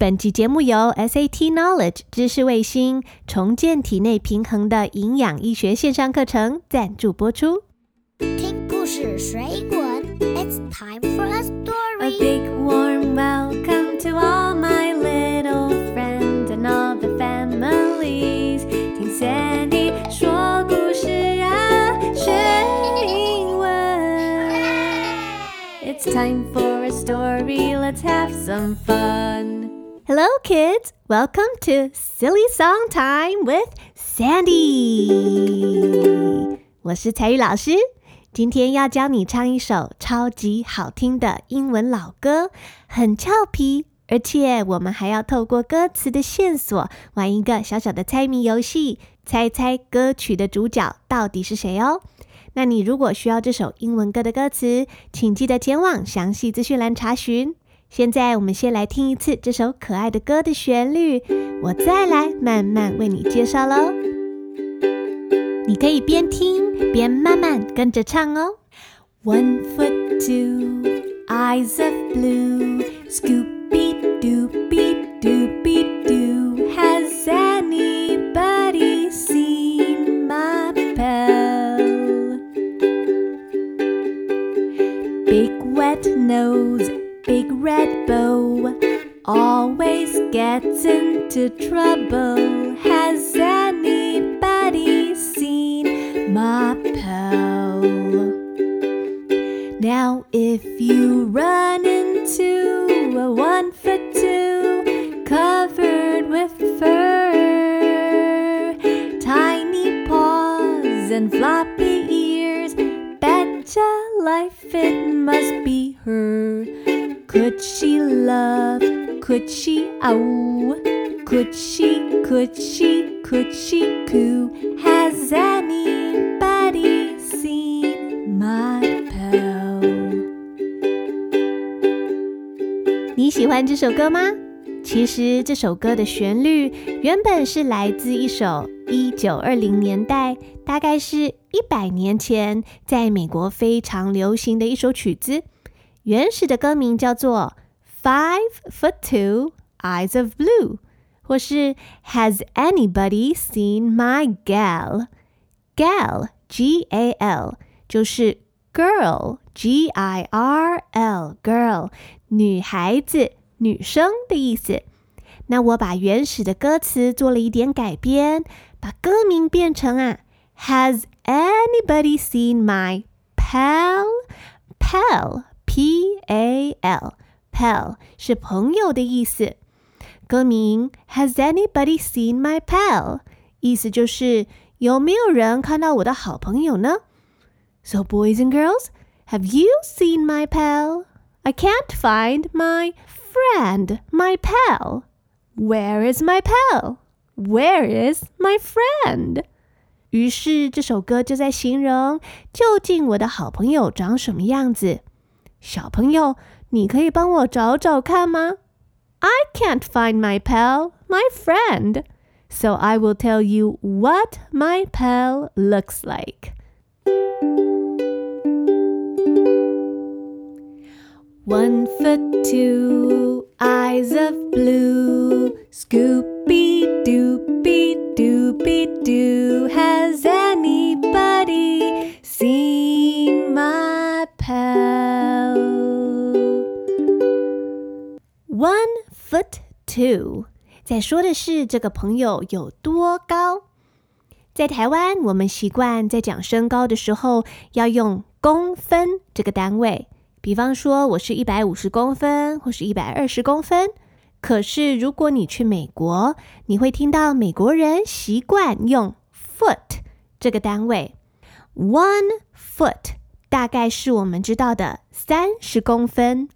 本集节目由 SAT Knowledge 知识卫星重建体内平衡的营养医学线上课程赞助播出。听故事水滚，It's time for a A story. A big warm welcome to all my little friends and all the families。听 Sandy 说故事啊，学英文。It's time for a story. Let's have some fun. Hello, kids. Welcome to Silly Song Time with Sandy. 我是彩宇老师，今天要教你唱一首超级好听的英文老歌，很俏皮，而且我们还要透过歌词的线索玩一个小小的猜谜游戏，猜猜歌曲的主角到底是谁哦。那你如果需要这首英文歌的歌词，请记得前往详细资讯栏查询。现在我们先来听一次这首可爱的歌的旋律，我再来慢慢为你介绍喽。你可以边听边慢慢跟着唱哦。One foot two, eyes of blue, Scooby Dooby Dooby always gets into trouble. could she, could she coo? Has anybody seen my pal? 你喜欢这首歌吗？其实这首歌的旋律原本是来自一首一九二零年代，大概是一百年前，在美国非常流行的一首曲子。原始的歌名叫做《Five Foot Two Eyes of Blue》， 或是 Has anybody seen my gal？Gal G A L 就是 girl G I R L girl 女孩子、女生的意思。那我把原始的歌词做了一点改编，把歌名变成啊，Has anybody seen my pal？Pal P A L pal 是朋友的意思。 歌名 Has anybody seen my pal？意思就是有没有人看到我的好朋友呢？So boys and girls, have you seen my pal? I can't find my friend, my pal. Where is my pal? Where is my friend? 于是这首歌就在形容究竟我的好朋友长什么样子。小朋友，你可以帮我找找看吗 ？I can't find my pal, my friend. So I will tell you what my pal looks like. One foot two, eyes of blue, Scooby Dooby Dooby Doo. 在说的是这个朋友有多高。在台湾，我们习惯在讲身高的时候要用公分这个单位。比方说，我是一百五十公分，或是一百二十公分。可是，如果你去美国，你会听到美国人习惯用 foot 这个单位。One foot 大概是我们知道的三十公分。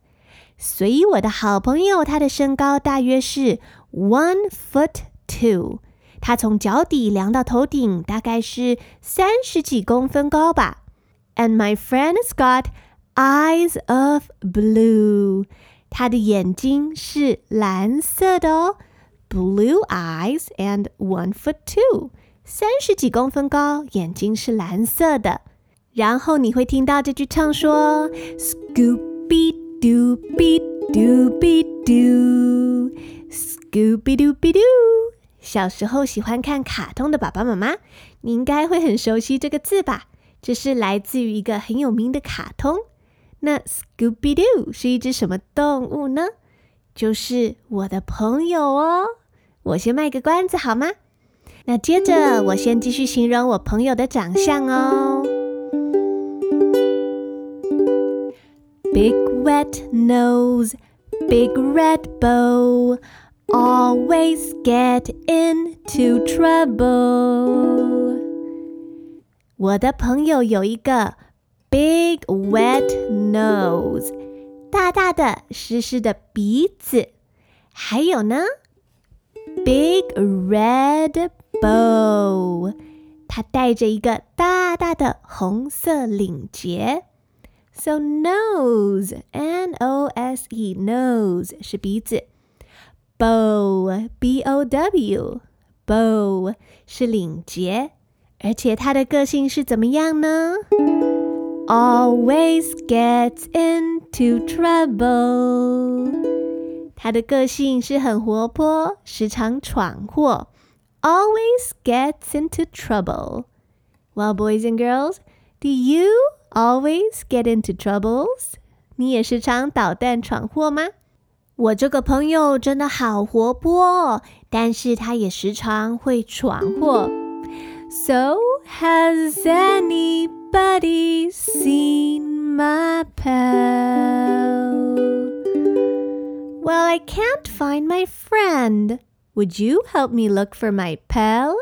所以，我的好朋友他的身高大约是 one foot two。他从脚底量到头顶，大概是三十几公分高吧。And my friend has got eyes of blue，他的眼睛是蓝色的哦，blue eyes and one foot two，三十几公分高，眼睛是蓝色的。然后你会听到这句唱说，Scooby Dooby Dooby Doo。Scooby Dooby Doo。小时候喜欢看卡通的爸爸妈妈，你应该会很熟悉这个字吧？这是来自于一个很有名的卡通。那 Scooby Doo 是一只什么动物呢？就是我的朋友哦。我先卖个关子好吗？那接着我先继续形容我朋友的长相哦。Big wet nose, big red bow, always get into trouble. 我的朋友有一个 big wet nose，大大的湿湿的鼻子，还有呢，big red bow，它戴着一个大大的红色领结。 So nose, N-O-S-E, nose 是鼻子，bow, B-O-W, bow 是领结，而且它的个性是怎么样呢？Always gets into trouble。它的个性是很活泼，时常闯祸。Always gets into trouble. Well, boys and girls, do you always get into troubles? 你也时常捣蛋闯祸吗？我这个朋友真的好活泼，但是他也时常会闯祸。So has anybody seen my pal? Well, I can't find my friend. Would you help me look for my pal?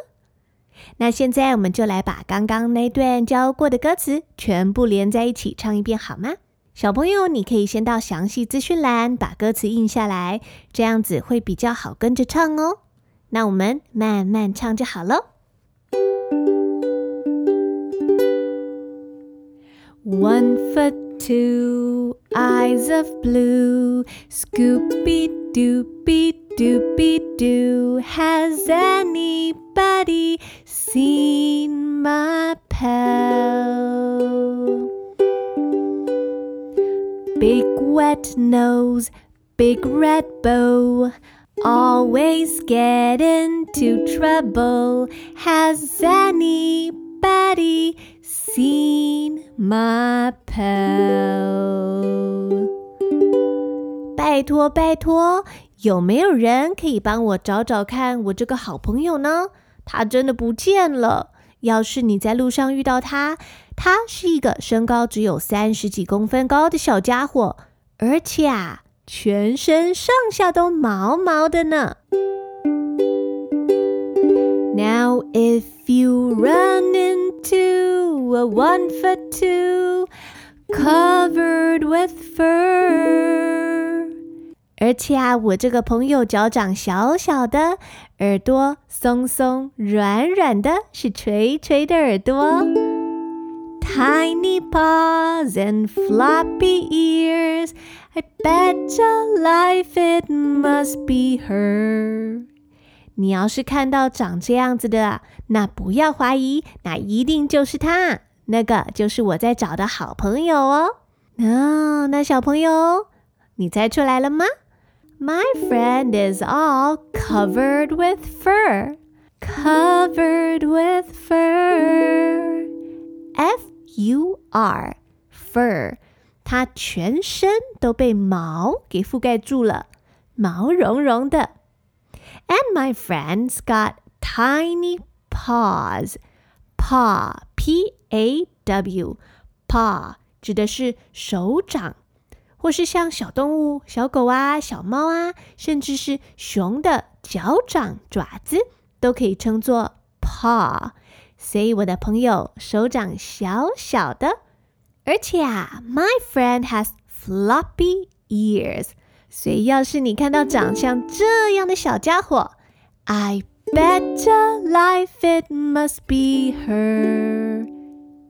那现在我们就来把刚刚那段教过的歌词全部连在一起唱一遍好吗？小朋友，你可以先到详细资讯栏把歌词印下来，这样子会比较好跟着唱哦。那我们慢慢唱就好了。One foot, two eyes of blue, Scooby Dooby Dooby Doo. Has anybody seen my pal? Big wet nose, big red bow. Always get into trouble. Has anybody seen my pal? 拜托拜托， 有没有人可以帮我找找看我这个好朋友呢？他真的不见了。要是你在路上遇到他，他是一个身高只有三十几公分高的小家伙，而且啊，全身上下都毛毛的呢。Now if you run into a one foot two covered with fur，而且啊，我这个朋友脚掌小小的，耳朵松松软软的，是垂垂的耳朵。Tiny paws and floppy ears, I bet your life it must be her. 你要是看到长这样子的，那不要怀疑，那一定就是他，那个就是我在找的好朋友哦。哦，那小朋友，你猜出来了吗 ？My friend is all covered with fur. Covered with fur. F U R fur，它全身都被毛给覆盖住了，毛茸茸的。And my friend's got tiny paws. Paw, P A W, paw 指的是手掌， 或是像小动物、小狗啊、小猫啊，甚至是熊的脚掌、爪子，都可以称作 paw。所以我的朋友手掌小小的，而且啊，my friend has floppy ears。所以要是你看到长像这样的小家伙，I bet your life it must be her。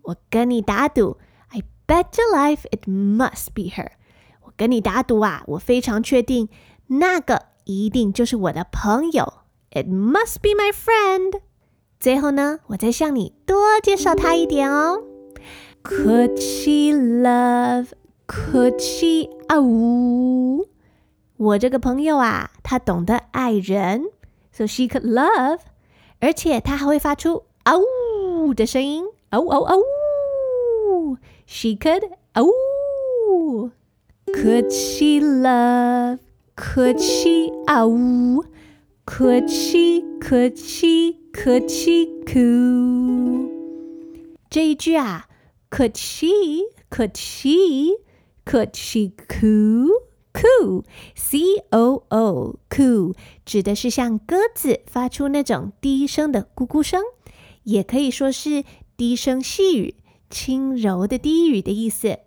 我跟你打赌，I bet your life it must be her。 跟你打赌啊，我非常确定那个一定就是我的朋友，It must be my friend。最后呢，我再向你多介绍他一点哦。Could she love? Could she 啊呜我这个朋友啊，她懂得爱人，so she could love，而且她还会发出啊呜的声音，嗷嗷嗷呜，she could 啊呜，could she love？Could she 嗷呜？Could she？Could she？Could she coo？这一句啊，Could she？Could she？Could she coo？coo c o o coo 指的是像鸽子发出那种低声的咕咕声，也可以说是低声细语、轻柔的低语的意思。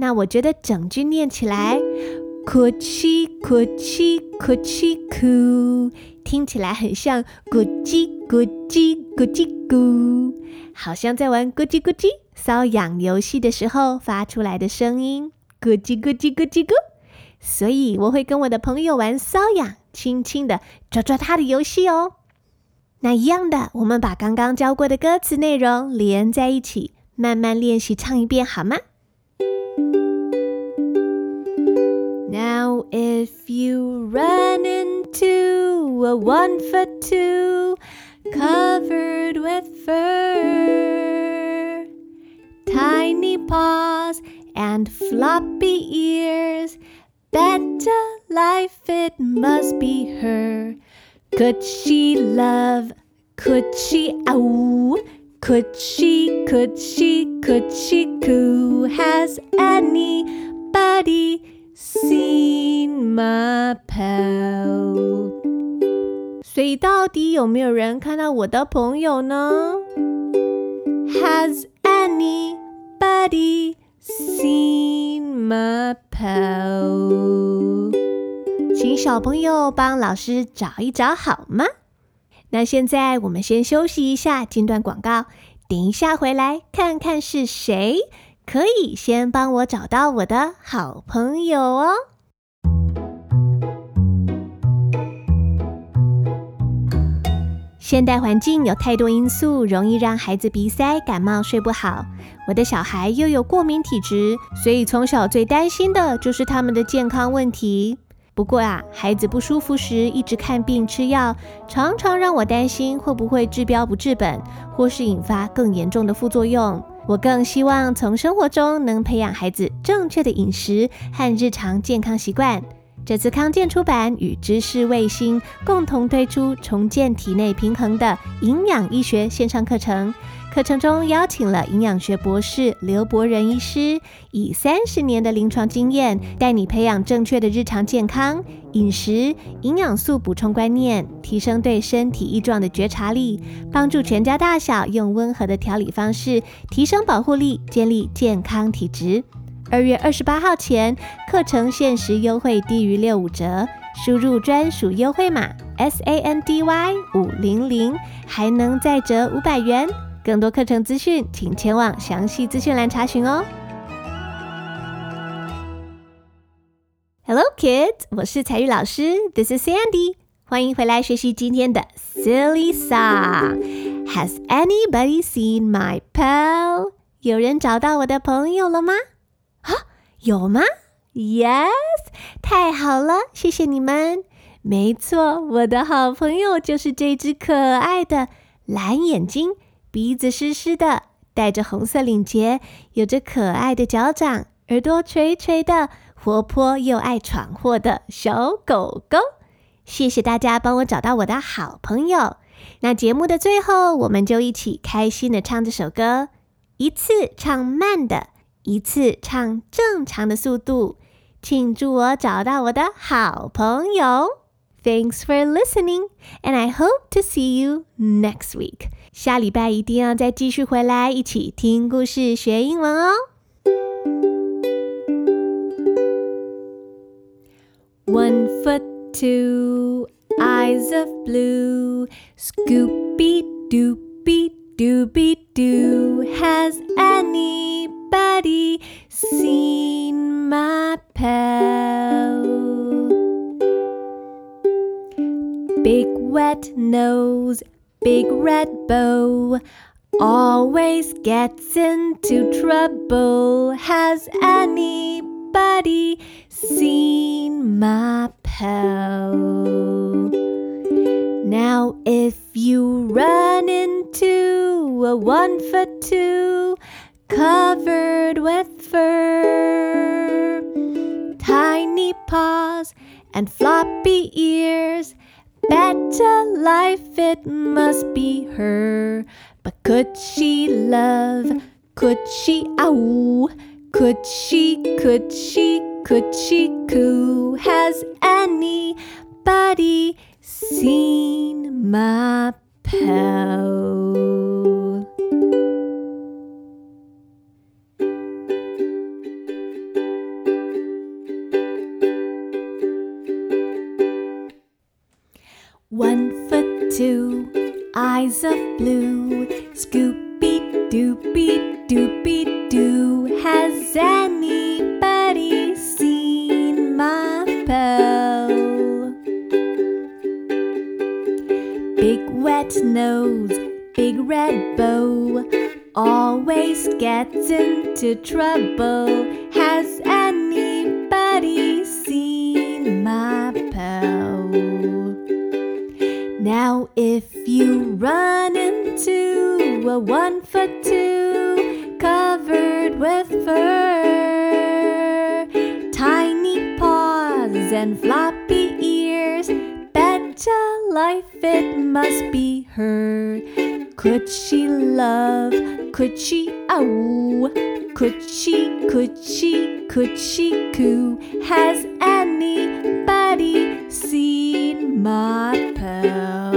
那我觉得整句念起来，could she could she could she coo，听起来很像咕叽咕叽咕叽咕，好像在玩咕叽咕叽搔痒游戏的时候发出来的声音，咕叽咕叽咕叽咕。所以我会跟我的朋友玩搔痒，轻轻的抓抓他的游戏哦。那一样的，我们把刚刚教过的歌词内容连在一起，慢慢练习唱一遍好吗 if you run into a one foot two covered with fur, tiny paws and floppy ears. Better life it must be her. Could she love? Could she ow? Could she, could she, could she coo? Has anybody seen my pal? 所以到底有没有人看到我的朋友呢？Has anybody seen my pal？请小朋友帮老师找一找好吗？那现在我们先休息一下，进段广告，等一下回来看看是谁可以先帮我找到我的好朋友哦。现代环境有太多因素，容易让孩子鼻塞、感冒、睡不好。我的小孩又有过敏体质，所以从小最担心的就是他们的健康问题。不过啊，孩子不舒服时一直看病吃药，常常让我担心会不会治标不治本，或是引发更严重的副作用。我更希望从生活中能培养孩子正确的饮食和日常健康习惯。这次康健出版与知识卫星共同推出重建体内平衡的营养医学线上课程。课程中邀请了营养学博士刘伯仁医师，以三十年的临床经验，带你培养正确的日常健康饮食、营养素补充观念，提升对身体异状的觉察力，帮助全家大小用温和的调理方式提升保护力，建立健康体质。二月二十八号前，课程限时优惠低于六五折，输入专属优惠码 S A N D Y 五零零，还能再折五百元。更多课程资讯，请前往详细资讯栏查询哦。Hello, kids，我是彩玉老师，This is Sandy，欢迎回来学习今天的 Silly Song。Has anybody seen my pal？有人找到我的朋友了吗？啊，有吗？Yes，太好了，谢谢你们。没错，我的好朋友就是这只可爱的蓝眼睛、鼻子湿湿的、带着红色领结、有着可爱的脚掌、耳朵垂垂的、活泼又爱闯祸的小狗狗。谢谢大家帮我找到我的好朋友。那节目的最后，我们就一起开心的唱这首歌，一次唱慢的。一次唱正常的速度，庆祝我找到我的好朋友。Thanks for listening, and I hope to see you next week. 下礼拜一定要再继续回来，一起听故事学英文哦。One foot, two eyes of blue, Scooby Doopy Dooby Doo. Has anybody seen? Big red bow, always gets into trouble. Has anybody seen my pal? Now, if you run into a one foot two covered with fur, tiny paws and floppy ears, better life it must be her. But could she love? Could she ow? Could she, could she, could she coo? Has anybody seen my pal? One foot two, eyes of blue, Scooby doopy doopy doo. Has anybody seen my pal? Big wet nose, big red bow, always gets into trouble. Has run into a one foot two covered with fur, tiny paws and floppy ears, better life it must be her. Could she love? Could she ow? Could she, could she, could she coo? Has anybody seen my pal?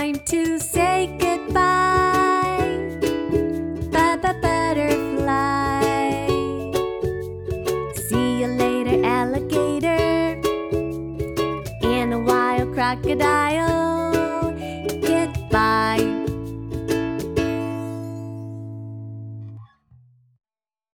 Time to say